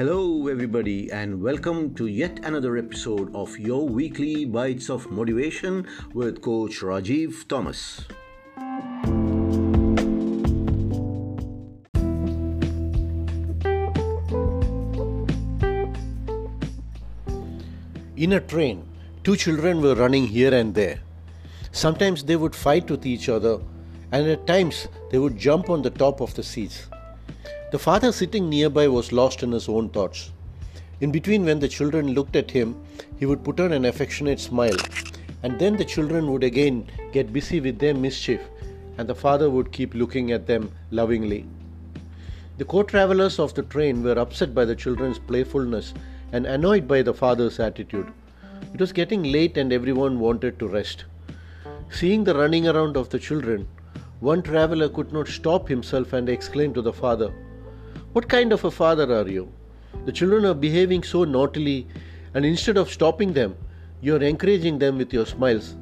Hello, everybody, and welcome to yet another episode of your weekly Bites of Motivation with Coach Rajiv Thomas. In a train, two children were running here and there. Sometimes they would fight with each other, and at times they would jump on the top of the seats. The father sitting nearby was lost in his own thoughts. In between, when the children looked at him, he would put on an affectionate smile, and then the children would again get busy with their mischief, and the father would keep looking at them lovingly. The co travelers of the train were upset by the children's playfulness and annoyed by the father's attitude. It was getting late and everyone wanted to rest. Seeing the running around of the children, one traveler could not stop himself and exclaimed to the father, what kind of a father are you? The children are behaving so naughtily, and instead of stopping them, you are encouraging them with your smiles.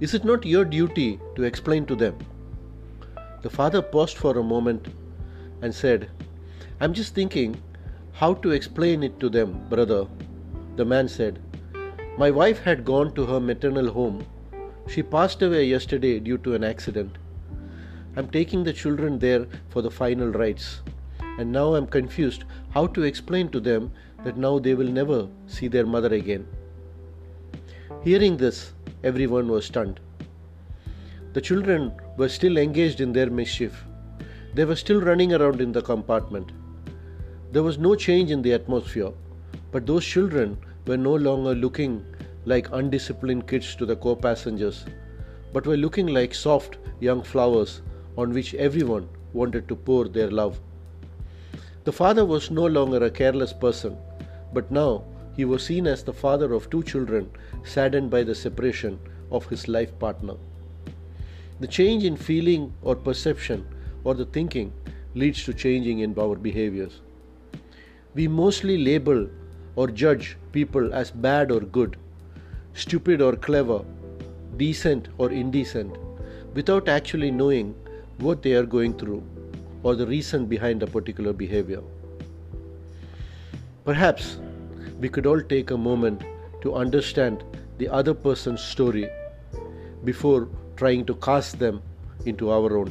Is it not your duty to explain to them? The father paused for a moment and said, I'm just thinking how to explain it to them, brother. The man said, My wife had gone to her maternal home. She passed away yesterday due to an accident. I'm taking the children there for the final rites and now I'm confused how to explain to them that now they will never see their mother again. Hearing this, everyone was stunned. The children were still engaged in their mischief. They were still running around in the compartment. There was no change in the atmosphere, but those children were no longer looking like undisciplined kids to the co passengers, but were looking like soft young flowers on which everyone wanted to pour their love. The father was no longer a careless person, but now he was seen as the father of two children saddened by the separation of his life partner. The change in feeling or perception or the thinking leads to changing in our behaviors. We mostly label or judge people as bad or good, stupid or clever, decent or indecent, without actually knowing what they are going through or the reason behind a particular behavior. Perhaps we could all take a moment to understand the other person's story before trying to cast them into our own.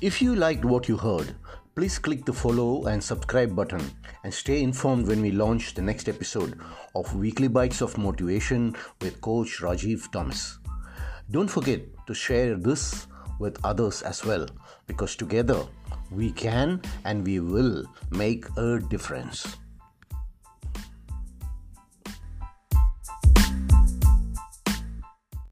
If you liked what you heard, Please click the follow and subscribe button and stay informed when we launch the next episode of Weekly Bites of Motivation with Coach Rajiv Thomas. Don't forget to share this with others as well because together we can and we will make a difference.